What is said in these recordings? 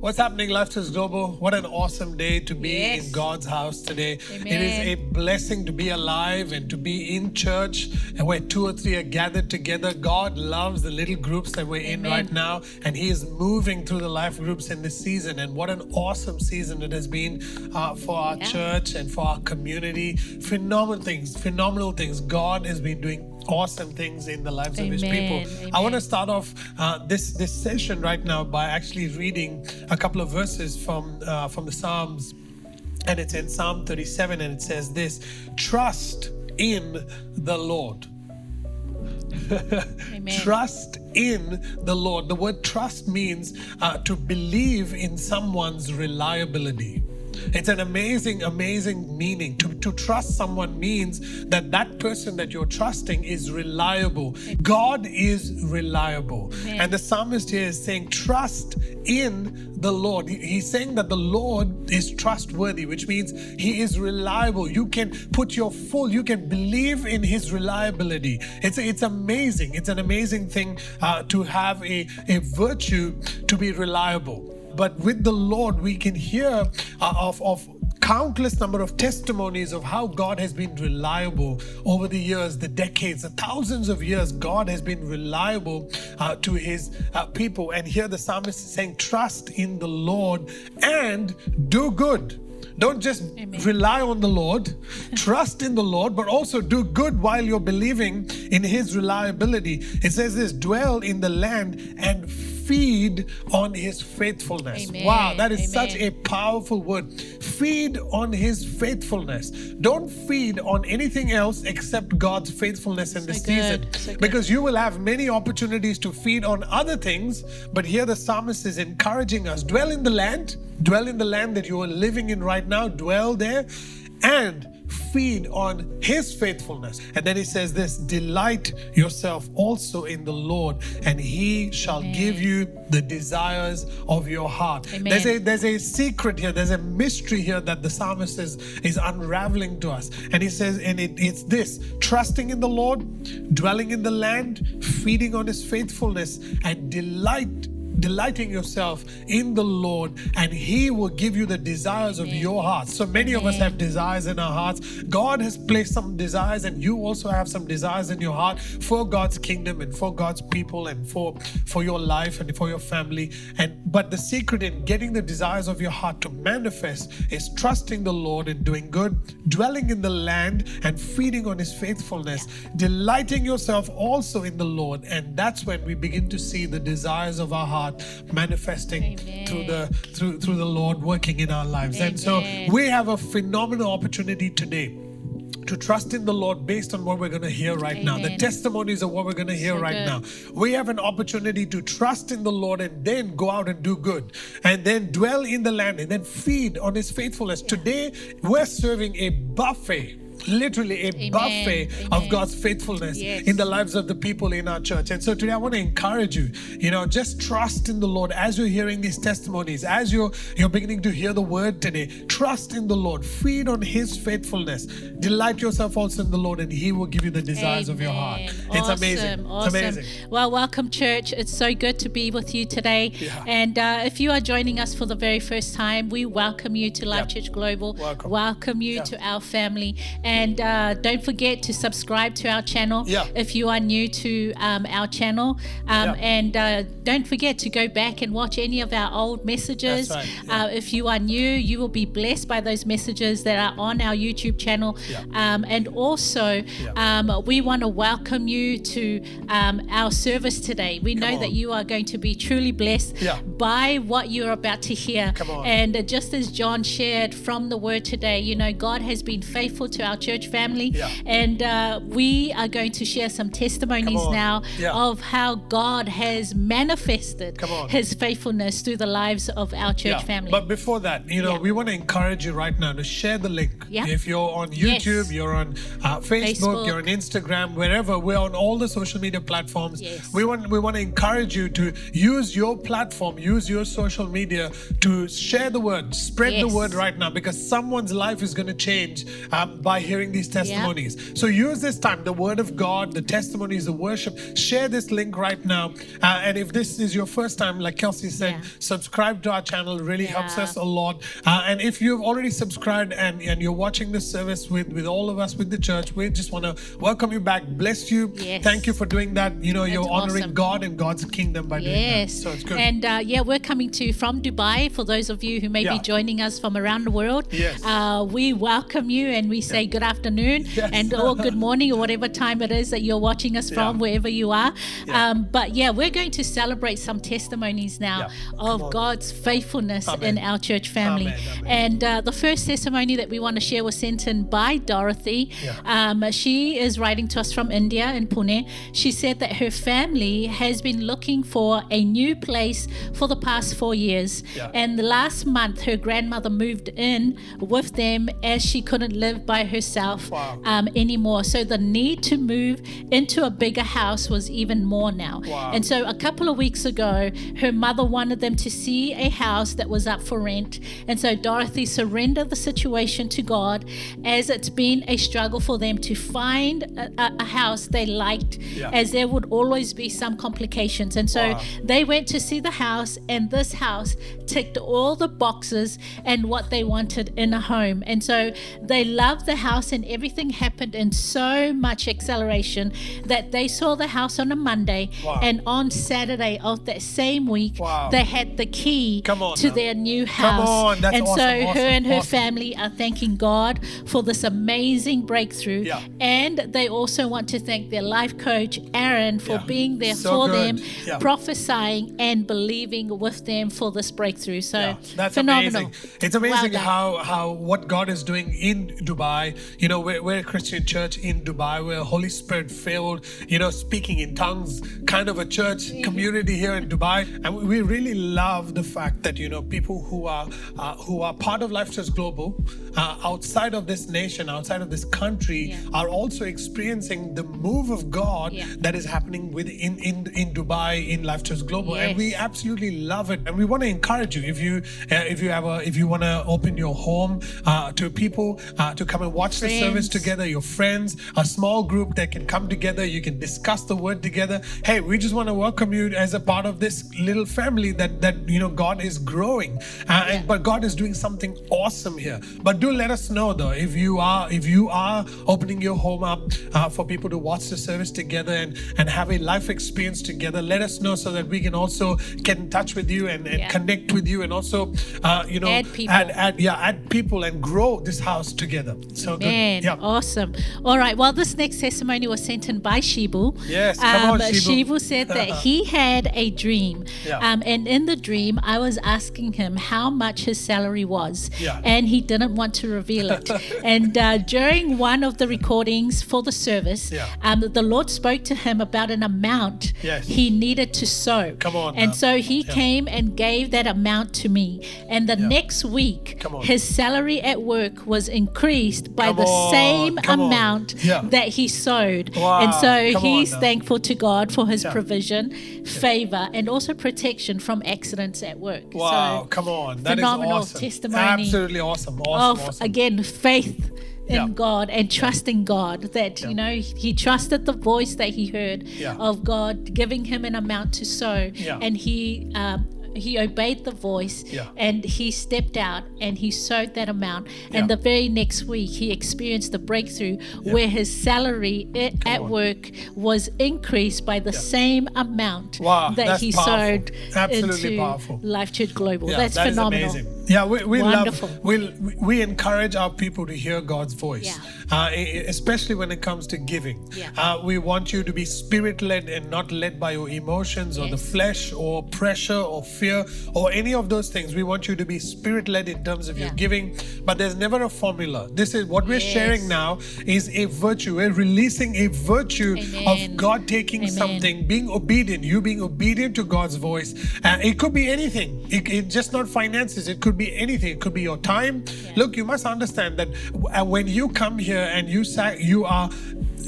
What's happening, Lifestyle Global? What an awesome day to be Yes. in God's house today. It is a blessing to be alive and to be in church and where two or three are gathered together. God loves the little groups that we're in right now, and He is moving through the life groups in this season. And what an awesome season it has been uh, for our Yeah. church and for our community. Phenomenal things, phenomenal things. God has been doing awesome things in the lives of His Amen. people. I want to start off uh, this this session right now by actually reading a couple of verses from uh, from the Psalms, and it's in Psalm 37, and it says this: "Trust in the Lord." Amen. Trust in the Lord. The word trust means uh, to believe in someone's reliability. It's an amazing, amazing meaning. To, to trust someone means that that person that you're trusting is reliable. God is reliable. Amen. And the psalmist here is saying, trust in the Lord. He's saying that the Lord is trustworthy, which means He is reliable. You can put your full, you can believe in His reliability. It's it's amazing. It's an amazing thing uh, to have a, a virtue to be reliable. But with the Lord, we can hear uh, of, of countless number of testimonies of how God has been reliable over the years, the decades, the thousands of years. God has been reliable uh, to His uh, people. And here the psalmist is saying, "Trust in the Lord and do good." Don't just Amen. rely on the Lord, trust in the Lord, but also do good while you're believing in His reliability. It says this dwell in the land and feed on His faithfulness. Amen. Wow, that is such a powerful word. Feed on His faithfulness. Don't feed on anything else except God's faithfulness in So this good, season. so. Because you will have many opportunities to feed on other things, but here the psalmist is encouraging us dwell in the land, dwell in the land that you are living in right now, dwell there, and feed on his faithfulness. And then he says this delight yourself also in the Lord, and he shall Amen. give you the desires of your heart. Amen. There's a there's a secret here, there's a mystery here that the psalmist is, is unraveling to us. And he says, and it, it's this trusting in the Lord, dwelling in the land, feeding on his faithfulness, and delight. Delighting yourself in the Lord, and He will give you the desires of your heart. So many of us have desires in our hearts. God has placed some desires, and you also have some desires in your heart for God's kingdom and for God's people and for for your life and for your family. And but the secret in getting the desires of your heart to manifest is trusting the Lord and doing good, dwelling in the land and feeding on His faithfulness, delighting yourself also in the Lord, and that's when we begin to see the desires of our heart manifesting Amen. through the through through the Lord working in our lives. And so we have a phenomenal opportunity today to trust in the Lord based on what we're going to hear right now. The testimonies of what we're going to hear So right good. now. We have an opportunity to trust in the Lord and then go out and do good and then dwell in the land and then feed on his faithfulness. Today, we're serving a buffet. Literally a Amen. buffet of God's faithfulness Yes. in the lives of the people in our church. And so today I want to encourage you, you know, just trust in the Lord as you're hearing these testimonies, as you're you're beginning to hear the word today. Trust in the Lord, feed on his faithfulness. Delight yourself also in the Lord, and he will give you the desires of your heart. Amen. It's awesome, amazing. Awesome. It's amazing. Well, welcome, church. It's so good to be with you today. Yeah. And uh, if you are joining us for the very first time, we welcome you to Life Yep. Church Global. Welcome. you Yeah. to our family. And uh, don't forget to subscribe to our channel Yeah. if you are new to um, our channel. Um, Yeah. And uh, don't forget to go back and watch any of our old messages. Right, yeah. Uh, if you are new, you will be blessed by those messages that are on our YouTube channel. Um, and also, um, we want to welcome you to um, our service today. We know on. that you are going to be truly blessed by what you're about to hear. Come on. And uh, just as John shared from the word today, you know, God has been faithful to our church family. Yeah. And uh, we are going to share some testimonies now Yeah. of how God has manifested his faithfulness through the lives of our church family. But before that, you know, Yeah. we want to encourage you right now to share the link. Yeah. If you're on YouTube, Yes. you're on uh, Facebook, Facebook. you're on Instagram, wherever we're on all the social media platforms. Yes. We want we want to encourage you to use your platform, use your social media to share the word, spread the word right now, because someone's life is going to change um, by hearing these testimonies. So use this time, the word of God, the testimonies, the worship. Share this link right now. Uh, and if this is your first time, like Kelsey said, Yeah. subscribe to our channel. It really helps us a lot. Uh, and if you've already subscribed and, and you're watching this service with, with all of us with the church, we just want to welcome you back. Bless you. Yes. Thank you for doing that. You know, you're honoring awesome. God and God's kingdom by doing that. Yes. So it's good. And uh, yeah, we're coming to you from Dubai. For those of you who may Yeah. be joining us from around the world, Yes. uh, we welcome you and we say good afternoon Yes. and or good morning or whatever time it is that you're watching us from, Yeah. wherever you are. Yeah. Um, but yeah, we're going to celebrate some testimonies now. Of God's faithfulness Amen. in our church family. Amen, amen. And uh, the first testimony that we want to share was sent in by Dorothy. Um, she is writing to us from India in Pune. She said that her family has been looking for a new place for the past four years. And the last month, her grandmother moved in with them as she couldn't live by herself Wow. um, anymore. So the need to move into a bigger house was even more now. Wow. And so a couple of weeks ago, her mother wanted them to see a house that was up for rent. And so Dorothy surrendered the situation to God as it's been a struggle for them to find a, a- a house they liked, Yeah. as there would always be some complications. And so Wow. they went to see the house, and this house ticked all the boxes and what they wanted in a home. And so they loved the house, and everything happened in so much acceleration that they saw the house on a Monday, Wow. and on Saturday of that same week, Wow. they had the key to now. their new Come house. on, that's and so awesome, her awesome, and her awesome. family are thanking God for this amazing breakthrough. Yeah. And they also want to thank their life coach, Aaron, for Yeah. being there So for good. them, Yeah. prophesying and believing with them for this breakthrough. So that's phenomenal. amazing. It's amazing Well how how what God is doing in Dubai. You know, we're, we're a Christian church in Dubai. We're a Holy Spirit filled, you know, speaking in tongues kind of a church community here in Dubai, and we- really love the fact that you know people who are uh, who are part of Life Church Global uh, outside of this nation, outside of this country, Yeah. are also experiencing the move of God Yeah. that is happening with in in Dubai in Life Church Global, and we absolutely love it and we want to encourage you if you uh, if you have a if you want to open your home uh, to people uh, to come and watch the service together your friends a small group that can come together you can discuss the word together. Hey we just want to welcome you as a part of this little family that that you know god is growing. Uh, and, but god is doing something awesome here. But do let us know though if you are if you are opening your home up uh, for people to watch the service together and and have a life experience together let us know so that we can also get in touch with you and, and Yeah. connect with you and also uh, you know Add people. add, add yeah add people and grow this house together. So good Man, awesome. All right. Well, this next testimony was sent in by Shibu. Yes, come on, Shibu. Shibu said that he had a dream. Yeah. Um, and in the dream, I was asking him how much his salary was. Yeah. And he didn't want to reveal it. and uh, during one of the recordings for the service, Yeah. um, the Lord spoke to him about an amount Yes. he needed to sow. Come on And now. so he Yeah. came and gave that amount to me. And the next week, his salary at work was increased by Come the on, same come amount Yeah. that he sowed. Wow, And so come he's thankful to God for his Yeah. provision, favor, and also protection from accidents at work. wow So come on that is phenomenal awesome testimony absolutely awesome awesome, of awesome. again faith in Yeah. God and trusting God that Yeah. you know he trusted the voice that he heard Yeah. of God giving him an amount to sow Yeah. and he um, he obeyed the voice Yeah. and he stepped out and he sowed that amount Yeah. and the very next week he experienced the breakthrough where his salary i- at on. work was increased by the same amount Wow, that he powerful. sowed Absolutely into powerful. Life Church Global. Yeah, That's that phenomenal. amazing. Yeah, we, we Wonderful. love we we encourage our people to hear God's voice, Yeah. uh, especially when it comes to giving. Yeah. Uh, we want you to be spirit led and not led by your emotions or the flesh or pressure or fear or any of those things. We want you to be spirit led in terms of your giving, but there's never a formula. This is what we're Yes. sharing now is a virtue. We're releasing a virtue Amen. of God taking Amen. something, being obedient, you being obedient to God's voice. Uh, it could be anything. It, it just not finances. It could be anything. It could be your time. Look, you must understand that uh, when you come here and you sa- you are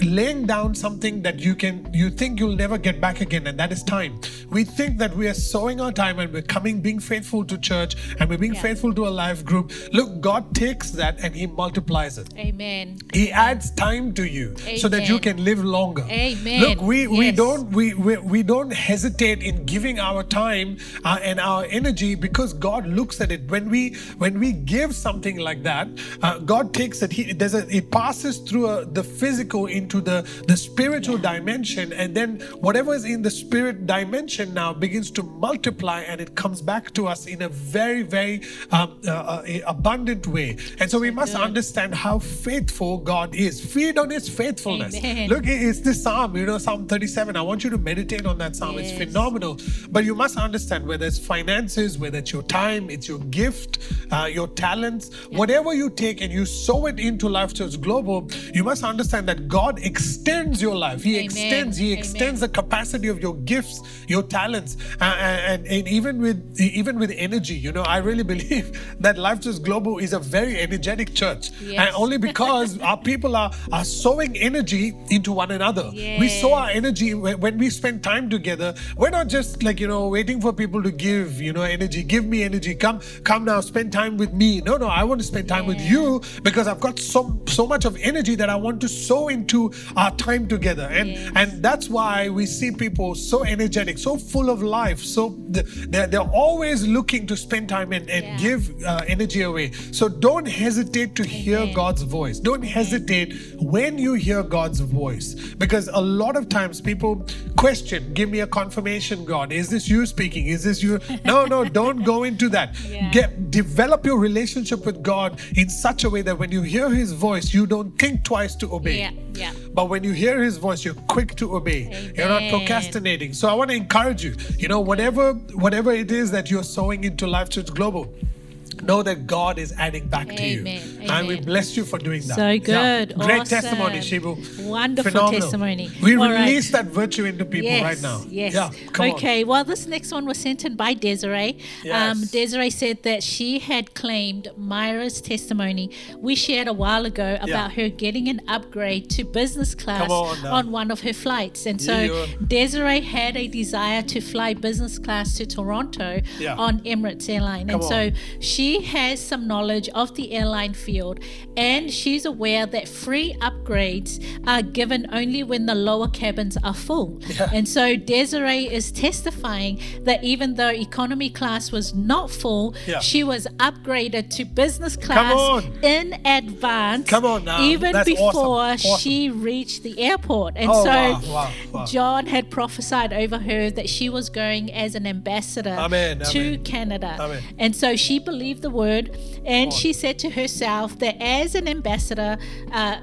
laying down something that you can you think you'll never get back again and that is time we think that we are sowing our time and we're coming being faithful to church and we're being Yeah. faithful to a life group look god takes that and he multiplies it Amen. he adds time to you so that you can live longer. Amen. Look, we, we don't we, we we don't hesitate in giving our time uh, and our energy because God looks at it. When we when we give something like that, uh, God takes it. He there's a it passes through a, the physical into the the spiritual dimension, and then whatever is in the spirit dimension now begins to multiply, and it comes back to us in a very very um, uh, uh, abundant way. And so we must good. understand how faithful God is. Feed on His faithfulness. Amen. Look, it's this psalm, you know, Psalm 37. I want you to meditate on that psalm. It's phenomenal. But you must understand whether it's finances, whether it's your time, it's your gift, uh, your talents, whatever you take and you sow it into Life Church Global, you must understand that God extends your life. He Amen. extends, He Amen. extends the capacity of your gifts, your talents, uh, and, and even with even with energy. You know, I really believe that Life Church Global is a very energetic church, Yes. and only because our people are are sowing energy into one another. We sow our energy when, when we spend time together. We're not just like you know waiting for people to give you know energy. Give me energy. Come come now, spend time with me. No, no, I want to spend time with you because I've got so so much of energy that I want to sow into our time together. And Yes. and that's why we see people so energetic, so full of life. So they're, they're always looking to spend time and, and Yeah. give uh, energy away. So don't hesitate to hear God's voice. Don't hesitate when you hear God's voice. Because a lot of times people question, give me a confirmation, God. Is this you speaking? Is this you? No, no, don't go into that. Yeah. Get develop your relationship with God in such a way that when you hear his voice, you don't think twice to obey. Yeah, yeah. But when you hear his voice, you're quick to obey. You're not procrastinating. So I want to encourage you. You know, whatever whatever it is that you're sowing into Life Church Global, know that God is adding back to you. Amen. And we bless you for doing that. So Yeah. good. Great Awesome. testimony, Shibu. Wonderful Phenomenal. testimony. We All right. release that virtue into people yes, right now. Yes. Yeah. Come okay. Well, this next one was sent in by Desiree. Um, Yes. Desiree said that she had claimed Myra's testimony we shared a while ago about her getting an upgrade to business class Come on one of her flights. And so Yeah. Desiree had a desire to fly business class to Toronto Yeah. on Emirates Airline. Come and so she has some knowledge of the airline field and she's aware that free upgrades are given only when the lower cabins are full. Yeah. And so Desiree is testifying that even though economy class was not full, Yeah. she was upgraded to business class in advance. Come on now. Even That's awesome. before Awesome. she reached the airport. And Oh, so wow, wow, wow. John had prophesied over her that she was going as an ambassador Amen, to amen. Canada. Amen. And so she believed the word and she said to herself that as an ambassador, uh,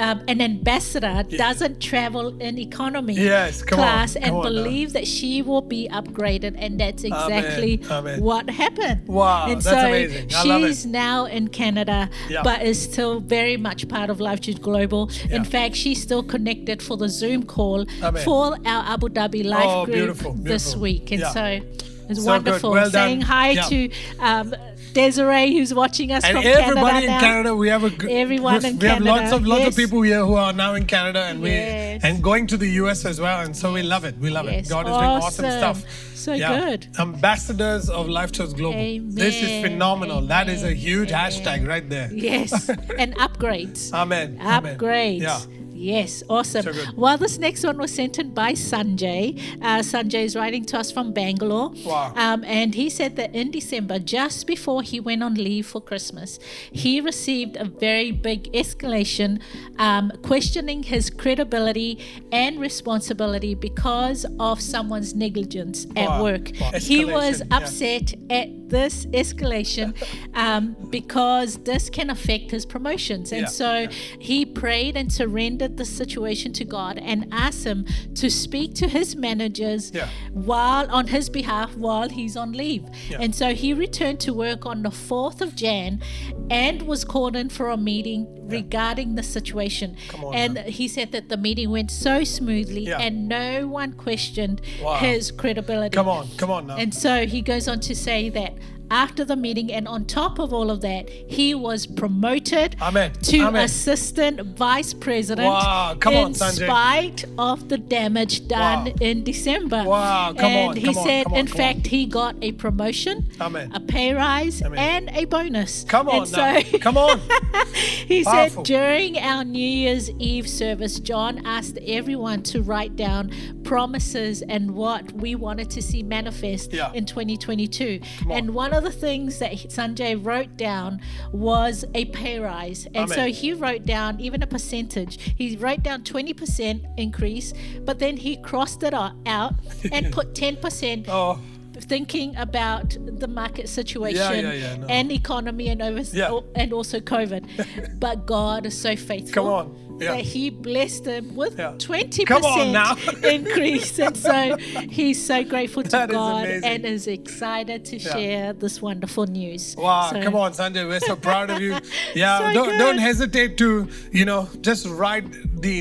um, an ambassador doesn't travel in economy Yes, come on, class and on now. believe that she will be upgraded. And that's exactly amen. what happened. Wow, and that's so amazing. I she's now in Canada, Yeah. but is still very much part of Life Church Global. Yeah. In fact, she's still connected for the Zoom call Amen. for our Abu Dhabi Life Oh, group beautiful, this week. And Yeah. so it's So wonderful. Well done. Saying hi Yeah. to um, Desiree, who's watching us And from everybody Canada Everybody in now. Canada, we have a a g- Everyone we in we have lots of lots yes. of people here who are now in Canada and Yes. we and going to the US as well, and so we love it. We love Yes. it. God is doing awesome Awesome. stuff. So good. Ambassadors of Life Church Global. This is Amen. phenomenal. That is a huge Amen. hashtag right there. Yes, and upgrades. Amen. Amen. Upgrades. Yeah. Yes, awesome. So well, this next one was sent in by Sanjay. Uh, Sanjay is writing to us from Bangalore. Wow. Um, and he said that in December, just before he went on leave for Christmas, he received a very big escalation um, questioning his credibility and responsibility because of someone's negligence at Wow. work. Wow. He was Escalation, yeah. upset at this escalation um, because this can affect his promotions. And Yeah, so yeah. he prayed and surrendered the situation to God and asked him to speak to his managers Yeah. while on his behalf while he's on leave. And so he returned to work on the 4th of Jan and was called in for a meeting regarding the situation. Come on and now. he said that the meeting went so smoothly and no one questioned Wow. his credibility. Come on, come on now. And so he goes on to say that after the meeting, and on top of all of that, he was promoted Amen. to Amen. assistant vice president Wow. Come on, in Sanjay. spite of the damage done Wow. in December. Wow. Come and on, he come on, said, on, in fact, he got a promotion, Amen. a pay rise, and a bonus. Come on. So Come on. he Powerful. said during our New Year's Eve service, John asked everyone to write down promises and what we wanted to see manifest Yeah. in 2022. on. And one of the things that Sanjay wrote down was a pay rise. And so he wrote down even a percentage. He wrote down 20% increase, but then he crossed it out and put 10% Oh, thinking about the market situation yeah, yeah, no. and economy and over Yeah. and also COVID. but God is so faithful. Come on. Yeah. That he blessed him with Yeah. 20% Come on now. increase. And so he's so grateful to That is God amazing. and is excited to share this wonderful news. Wow, So- come on, Sanjay. We're so proud of you. Yeah, So don't, good. don't hesitate to, you know, just write the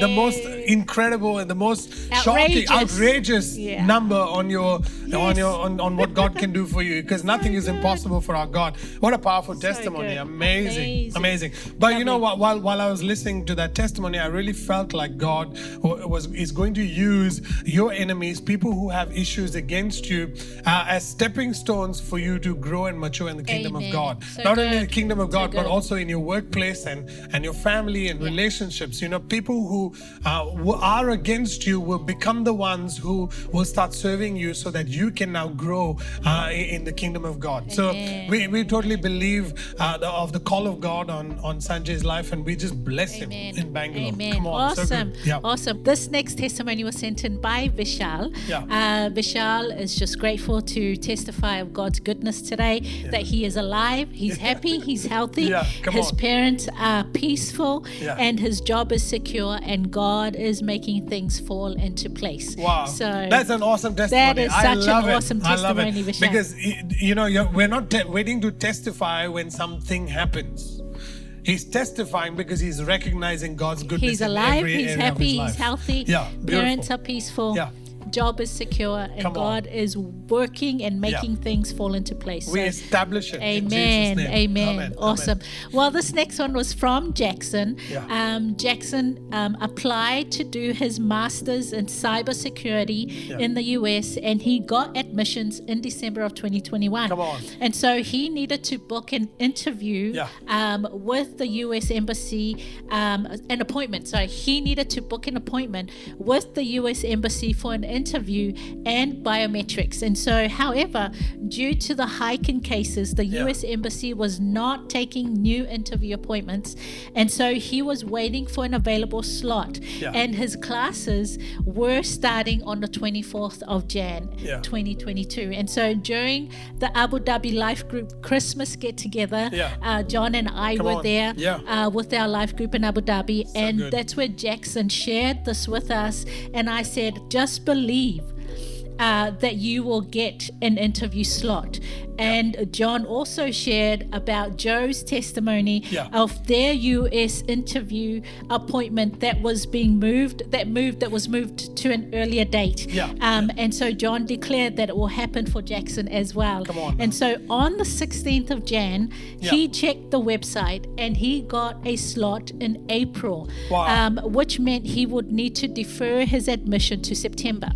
the most incredible and the most shocking, Outrageous. outrageous Yeah. number on your on your on, on what God can do for you because nothing is good. impossible for our God. What a powerful testimony. Amazing. Amazing. Amazing. But you know what while while I was listening to that testimony, I really felt like God was is going to use your enemies, people who have issues against you, uh, as stepping stones for you to grow and mature in the kingdom Amen. of God. So Not only the kingdom of So God, but also in your workplace and and your family and relationships. You know, people who uh, are against you will become the ones who will start serving you, so that you can now grow uh, in the kingdom of God. So Amen. we, we totally believe uh, the, of the call of God on on Sanjay's life, and we just bless him Amen. in Bangalore. Amen. Come on, awesome. good. Yeah. Awesome. This next testimony was sent in by Vishal. Yeah. Uh, Vishal is just grateful to testify of God's goodness today, that he is alive, he's happy, he's healthy, Yeah, his on. parents are peaceful, Yeah. and his job is secure, and God is making things fall into place. Wow, So that's an awesome testimony. is I such an it. awesome I love it. testimony, Vishal. because you know you're, we're not te- waiting to testify when something happens. He's testifying because he's recognizing God's goodness. He's alive, he's happy, he's healthy. Yeah, beautiful. Parents are peaceful. Yeah. Job is secure, and Come on. God is working and making things fall into place. We So- establish it. Amen. name. Amen. Amen. Awesome. Well, this next one was from Jackson. Yeah. Um, Jackson um, applied to do his master's in cybersecurity Yeah. in the US and he got admissions in December of 2021. Come on. And so he needed to book an interview Yeah. um, with the US Embassy, um, an appointment. So he needed to book an appointment with the US Embassy for an interview and biometrics. And so, however, due to the hike in cases, the Yeah. US Embassy was not taking new interview appointments. And so he was waiting for an available slot. Yeah. And his classes were starting on the 24th of Jan Yeah. 2022. And so during the Abu Dhabi Life Group Christmas get together, uh, John and I Come were on. there uh, with our life group in Abu Dhabi. and good. that's where Jackson shared this with us. And I said, just believe leave uh, that you will get an interview slot. And John also shared about Joe's testimony Yeah. of their US interview appointment that was being moved, that moved, that was moved to an earlier date. Yeah. Um, and so John declared that it will happen for Jackson as well. Come on And so on the 16th of Jan, he checked the website and he got a slot in April, Wow. um, which meant he would need to defer his admission to September.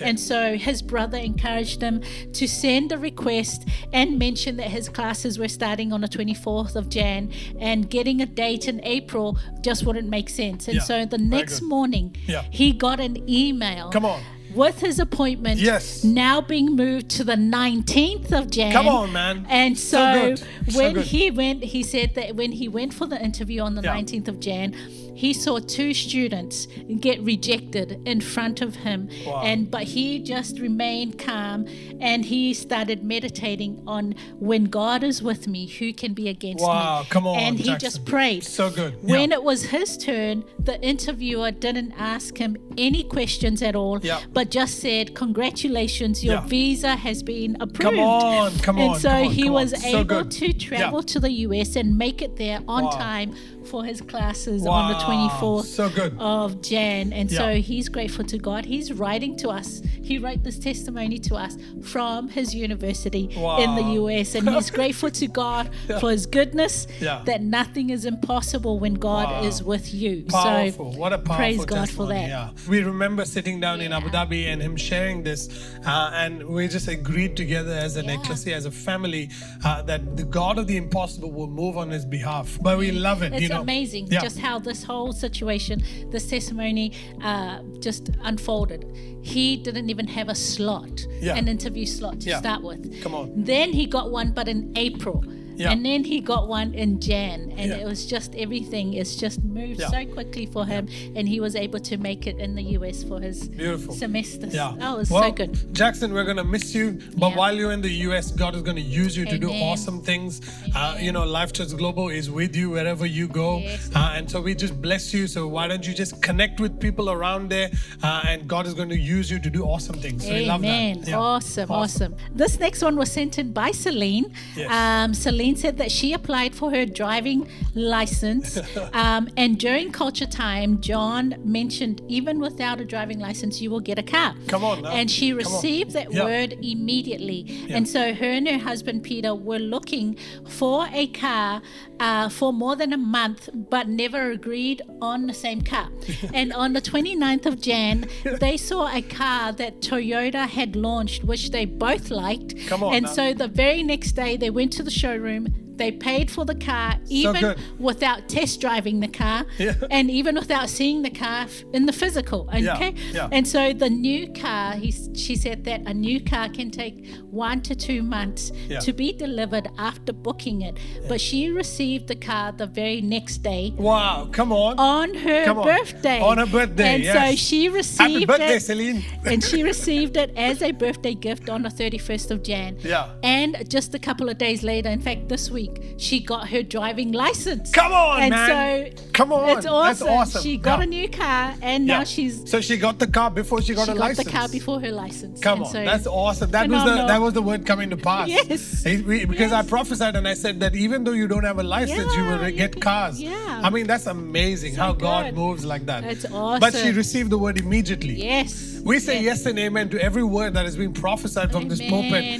And so his brother encouraged him to send a request and mention that his classes were starting on the 24th of Jan and getting a date in April just wouldn't make sense. And Yeah, so the next morning, Yeah. he got an email Come on. with his appointment Yes. now being moved to the 19th of Jan. Come on, man. And So so, good. So when he went, he said that when he went for the interview on the Yeah. 19th of Jan, he saw two students get rejected in front of him. Wow. And but he just remained calm and he started meditating on when God is with me, who can be against Wow, me? come on, And he Jackson. just prayed. So good. When it was his turn, the interviewer didn't ask him any questions at all, Yeah. but just said, Congratulations, your Yeah. visa has been approved. come on, come and on, so come on, he come on. was So able to travel Yeah. to the US and make it there on Wow. time for his classes on the 24th so good. of Jan. And so he's grateful to God. He's writing to us. He wrote this testimony to us from his university in the US. And he's grateful to God for his goodness, Yeah. that nothing is impossible when God Wow. is with you. Powerful. So what a powerful praise God for testimony. that. Yeah. We remember sitting down in Abu Dhabi and him sharing this, uh, and we just agreed together as an Yeah. ecclesia, as a family, uh, that the God of the impossible will move on his behalf. But we love it. It's you know. Amazing Yeah. just how this whole situation, this testimony, uh, just unfolded. He didn't even have a slot, Yeah. an interview slot to Yeah. start with. Come on. Then he got one, but in April. Yeah. And then he got one in Jan, and Yeah. it was just everything. It's just moved Yeah. so quickly for him, and he was able to make it in the US for his Beautiful. semesters. Yeah. Oh, it was well, so good. Jackson, we're going to miss you. But while you're in the US, God is going to use you to do awesome things. Uh, you know, Life Church Global is with you wherever you go. Yes. Uh, and so we just bless you. So why don't you just connect with people around there? Uh, and God is going to use you to do awesome things. So we love Amen. that. Yeah. Awesome, awesome, This next one was sent in by Celine. Yes. Um, Celine said that she applied for her driving license. um, and during culture time, John mentioned even without a driving license, you will get a car. Come on now. And she received that Yeah. word immediately. And so her and her husband Peter were looking for a car uh, for more than a month, but never agreed on the same car. and on the 29th of Jan, they saw a car that Toyota had launched, which they both liked. Come on And now. so the very next day, they went to the showroom home they paid for the car, even good. without test driving the car, Yeah. and even without seeing the car in the physical. Okay, yeah. and so the new car, he, she said that a new car can take one to two months to be delivered after booking it. But she received the car the very next day Wow. Come on. on her on. birthday. On her birthday, And yes. so she received Happy birthday, it. Celine. and she received it as a birthday gift on the 31st of Jan. Yeah. And just a couple of days later, in fact, this week, she got her driving license. Come on, and man. so Come on. It's awesome. That's awesome. She got Yeah. a new car and now she's So she got the car before she got she a got license. the car before her license. Come And on, so- that's awesome. That was the that was the word coming to pass. Yes. Because I prophesied and I said that even though you don't have a license, you will Yeah, get you- cars. yeah. I mean that's amazing So how God moves like that. That's awesome. But she received the word immediately. Yes. We say yes and amen to every word that is being prophesied from this Amen,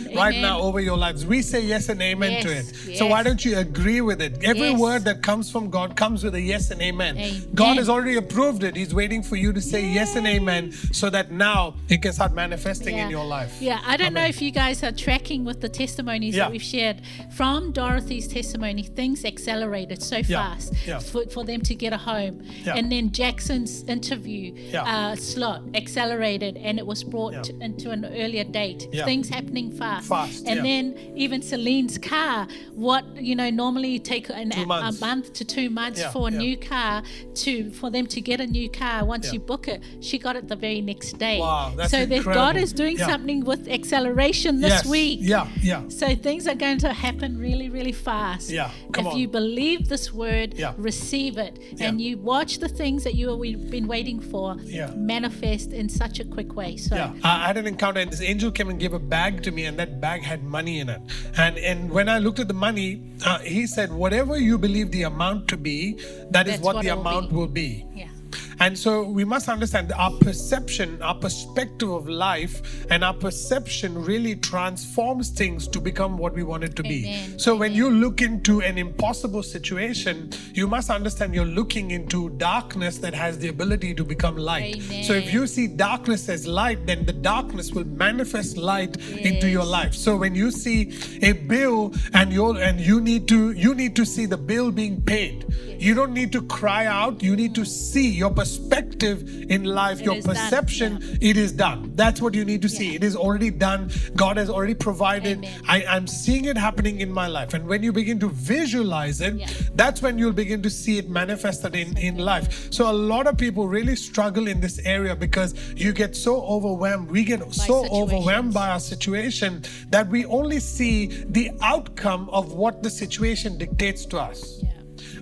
pulpit right amen. now over your lives. We say yes and amen to Yes, it. So why don't you agree with it? Every Yes. word that comes from God comes with a yes and amen. Amen. God has already approved it. He's waiting for you to say yes and amen so that now it can start manifesting in your life. Yeah, I don't know if you guys are tracking with the testimonies Yeah. that we've shared from Dorothy's testimony. Things accelerated so Yeah, fast yeah. For, for them to get a home. Yeah. And then Jackson's interview Yeah. uh, slot accelerated and it was brought Yeah. to- into an earlier date. Yeah. Things happening fast. Fast, And yeah. then even Celine's car, what you know normally take an, a month to two months Yeah, for a yeah. new car to for them to get a new car. Once Yeah. you book it, she got it the very next day. Wow, that's so that God is doing something with acceleration this yes. week. Yeah, yeah. So things are going to happen really, really fast. Yeah, come if on. you believe this word, Yeah. receive it, and you watch the things that you have been waiting for manifest in such a quick way. So Yeah, I I had an encounter, and this angel came and gave a bag to me, and that bag had money in it. And and when I looked at the money, uh, he said, "Whatever you believe the amount to be, that is That's what, what the amount be." will be." yeah. And so we must understand that our perception, our perspective of life, and our perception really transforms things to become what we want it to be. Amen. So when you look into an impossible situation, you must understand you're looking into darkness that has the ability to become light. So if you see darkness as light, then the darkness will manifest light into your life. So when you see a bill and you and you need to you need to see the bill being paid. You don't need to cry out. You need to see your perspective in life, It your is done, perception. It is done. That's what you need to see. It is already done. God has already provided. Amen. I, I'm seeing it happening in my life. And when you begin to visualize it, Yeah. that's when you'll begin to see it manifested in, in life. So a lot of people really struggle in this area because you get so overwhelmed. We get so overwhelmed by our situation that we only see the outcome of what the situation dictates to us. Yeah.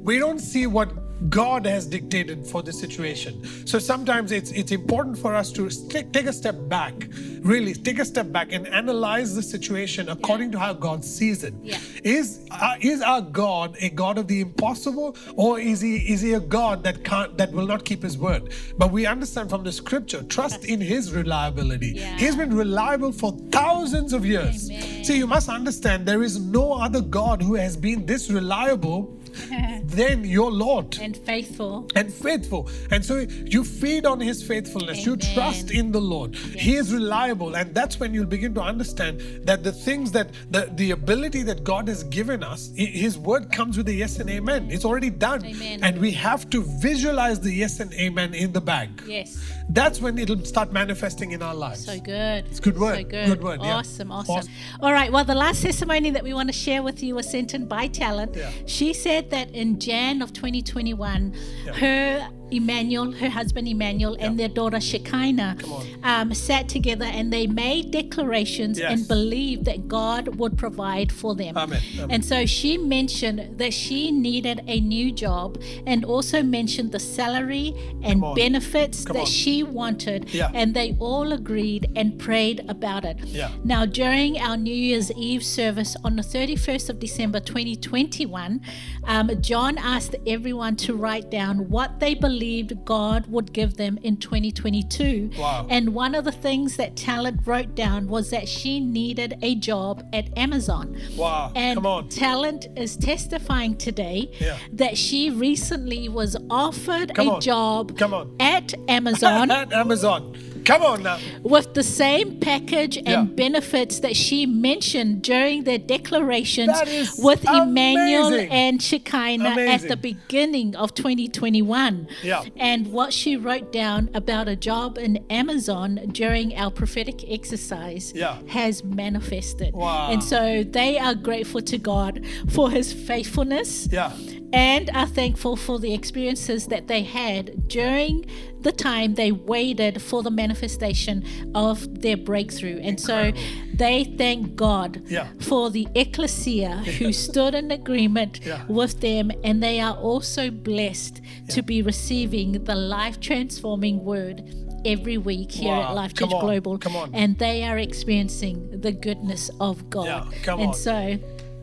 We don't see what God has dictated for the situation. So sometimes it's it's important for us to take, take a step back, really take a step back and analyze the situation according to how God sees it. Yeah. Is uh, is our God a God of the impossible, or is he is he a God that can't that will not keep his word? But we understand from the scripture, trust in his reliability. Yeah. He's been reliable for thousands of years. Amen. See, you must understand there is no other God who has been this reliable than your Lord and faithful. and faithful. And so you feed on his faithfulness. You trust in the Lord. He is reliable. And that's when you'll begin to understand that the things that the, the ability that God has given us, his word comes with a yes and amen. It's already done. Amen. And we have to visualize the yes and amen in the bag. Yes. That's when it'll start manifesting in our lives. So good. It's good word. So good. Good word, yeah. Awesome, awesome. Awesome. All right. Well, the last testimony that we want to share with you was sent in by Talent. Yeah. She said that in Jan of 2021, Yeah. her Emmanuel, her husband Emmanuel, and their daughter Shekinah um, sat together and they made declarations Yes. and believed that God would provide for them. Amen. Amen. And so she mentioned that she needed a new job and also mentioned the salary and benefits Come that on. she wanted. Yeah. And they all agreed and prayed about it. Yeah. Now, during our New Year's Eve service on the 31st of December 2021, um, John asked everyone to write down what they believed God would give them in 2022. Wow. And one of the things that Talent wrote down was that she needed a job at Amazon. Wow. And. Talent is testifying today Yeah. that she recently was offered Come a on. job Come on. at Amazon At Amazon. Come on now. with the same package and Yeah. benefits that she mentioned during their declarations with Emmanuel and Shekinah at the beginning of 2021. Yeah. And what she wrote down about a job in Amazon during our prophetic exercise Yeah. has manifested. Wow. And so they are grateful to God for his faithfulness Yeah. And are thankful for the experiences that they had during the time they waited for the manifestation of their breakthrough. And so they thank God Yeah. for the ecclesia who stood in agreement Yeah. with them, and they are also blessed to be receiving the life transforming word. Every week here Wow. at Life Church. Global, Come on. and they are experiencing the goodness of God. Yeah. And so,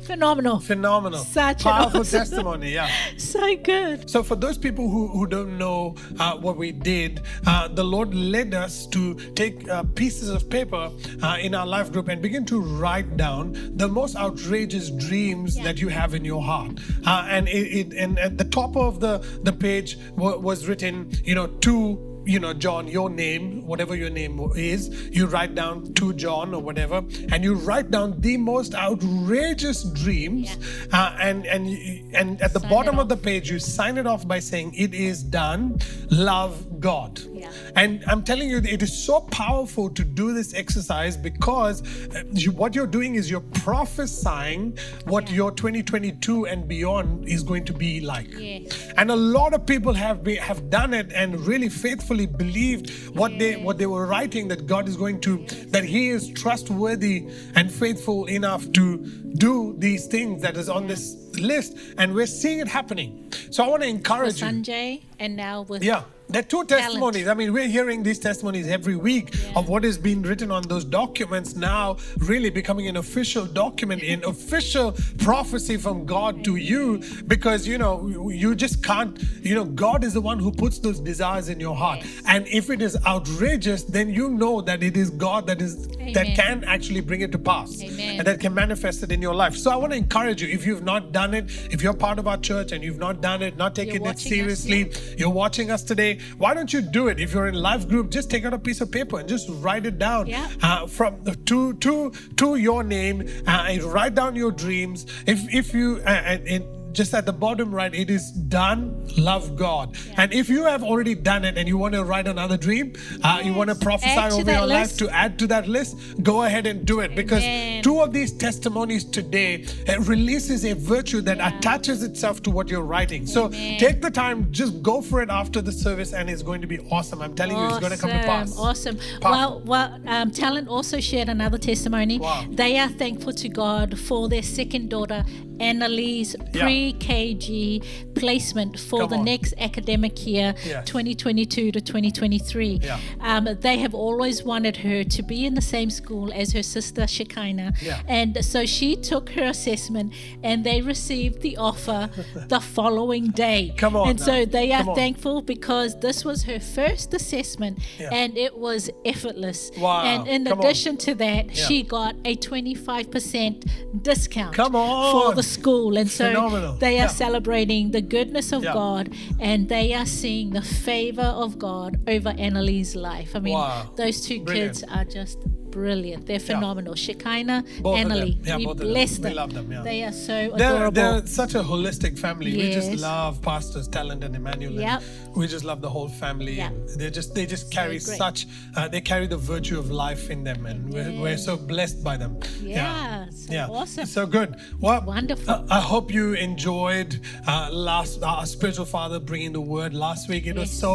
phenomenal, Phenomenal. Such Powerful awesome- testimony. Yeah. so good. So, for those people who, who don't know uh, what we did, uh, the Lord led us to take uh, pieces of paper uh, in our life group and begin to write down the most outrageous dreams Yeah. that you have in your heart. Uh, and it, it and at the top of the the page wa- was written, you know, to you know, John, your name, whatever your name is, you write down to John or whatever, and you write down the most outrageous dreams, uh, and and you- and at the Sign bottom of the page you sign it off by saying, "It is done. Love God." Yeah. And I'm telling you, it is so powerful to do this exercise because uh, you, what you're doing is you're prophesying what your 2022 and beyond is going to be like. Yes. And a lot of people have been, have done it and really faithfully believed what they what they were writing that God is going to that He is trustworthy and faithful enough to do these things that is on this list, and we're seeing it happening. So I want to With encourage you. Sanjay and now with Yeah. There are two testimonies. I mean, we're hearing these testimonies every week Yeah. of what is being written on those documents now, really becoming an official document, an official prophecy from God to you, because you know you just can't. You know, God is the one who puts those desires in your heart, Yes. and if it is outrageous, then you know that it is God that is that can actually bring it to pass, Amen. and that can manifest it in your life. So I want to encourage you, if you've not done it, if you're part of our church and you've not done it, not taken it seriously, you're watching us today, why don't you do it? If you're in life group, just take out a piece of paper and just write it down Yeah. uh, from to to to your name uh, and write down your dreams. If if you uh, and, and just at the bottom right, it is done, love God. Yeah. And if you have already done it and you want to write another dream, yes. uh, you want to prophesy add over your list. life to add to that list, go ahead and do it. Amen. Because two of these testimonies today releases a virtue that yeah. attaches itself to what you're writing. So Amen. take the time, just go for it after the service, and it's going to be awesome. I'm telling awesome. you, it's going to come to pass. Awesome. Pass. Well, well um, Talent also shared another testimony. Wow. They are thankful to God for their second daughter, Annalise, pre 3 kg placement for Come the on. next academic year, yes. 2022 to 2023. Yeah. Um, they have always wanted her to be in the same school as her sister Shekinah. Yeah. And so she took her assessment and they received the offer the following day. Come on. And now. so they are thankful because this was her first assessment yeah. and it was effortless. Wow. And in Come addition on. to that, she got a 25% discount Come on. for the school. And so Phenomenal they are Yeah. celebrating the goodness of Yeah. God and they are seeing the favor of God over Annalie's life. I mean, Wow. those two Brilliant. kids are just brilliant. They're phenomenal. Shekinah, Both them. Yeah, we both of them. bless We them. love them, yeah. They are so They're, adorable. they're such a holistic family. We just love pastors, Talent and Emmanuel. and We just love the whole family. Yeah. And they just they just carry such uh, they carry the virtue of life in them, and we're, we're so blessed by them. Yeah, so awesome. So good. Well, Wonderful. uh, I hope you enjoyed uh, last our spiritual father bringing the word last week. It was so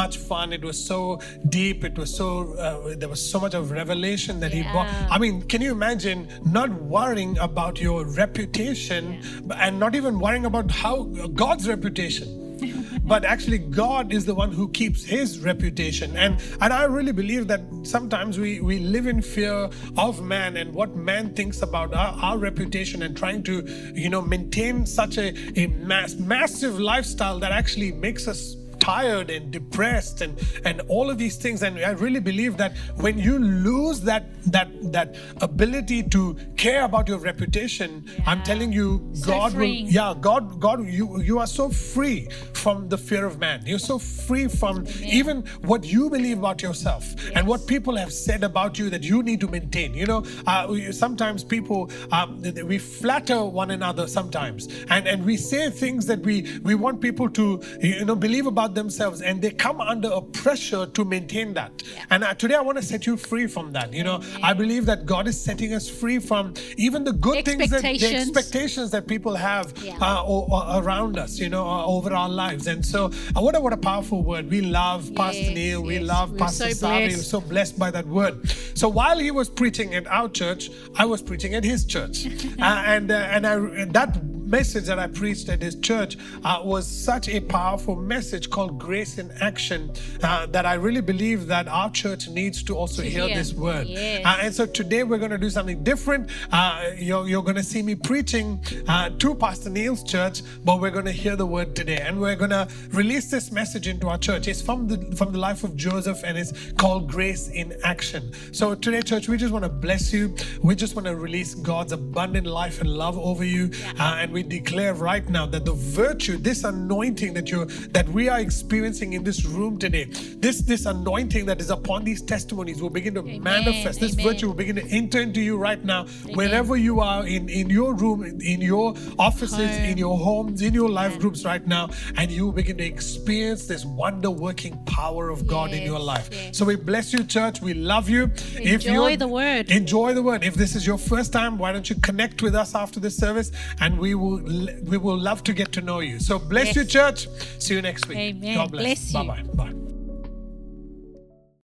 much fun. It was so deep. It was so uh, there was so much of revelation that he bought. I mean, can you imagine not worrying about your reputation and not even worrying about how God's reputation? but actually God is the one who keeps his reputation and and I really believe that sometimes we we live in fear of man and what man thinks about our, our reputation and trying to you know maintain such a, a mass, massive lifestyle that actually makes us tired and depressed and and all of these things. And i really believe that when you lose that that that ability to care about your reputation i'm telling you god freeing. will yeah god god you you are so free from the fear of man. You're so free from even what you believe about yourself and what people have said about you that you need to maintain. You know uh, sometimes people um, we flatter one another sometimes and and we say things that we we want people to you know believe about themselves and they come under a pressure to maintain that and uh, today i want to set you free from that you know i believe that god is setting us free from even the good things that the Expectations. that people have Yeah. uh, o- o- around us, you know, uh, over our lives. And so, uh, what a, what a powerful word. We love Pastor Yes, Neil. We love We're Pastor so Savi. We're so blessed by that word. So while he was preaching at our church, I was preaching at his church, uh, and uh, and I and that message that I preached at his church uh, was such a powerful message called grace in action uh, that I really believe that our church needs to also hear. this word. Yes. Uh, and so today we're going to do something different. Uh, you're you're going to see me preaching uh, to Pastor Neil's church, but we're going to hear the word today, and we're going to release this message into our church. It's from the from the life of Joseph, and it's called Grace in Action. So today, church, we just want to bless you. We just want to release God's abundant life and love over you, uh, and we declare right now that the virtue, this anointing that you that we are experiencing in this room today, this this anointing that is upon these testimonies will begin to manifest. This Amen. virtue will begin to enter into you right now, wherever you are in in your room, in, in your offices, in your homes, in your life groups right now, and you will begin to experience this wonder working power of God in your life. yes. So we bless you, church. We love you. Enjoy the word. Enjoy the word. If this is your first time, why don't you connect with us after this service, and we will we will love to get to know you. So bless Yes. you, church. See you next week. Amen. God bless. Bless you. Bye bye. Bye.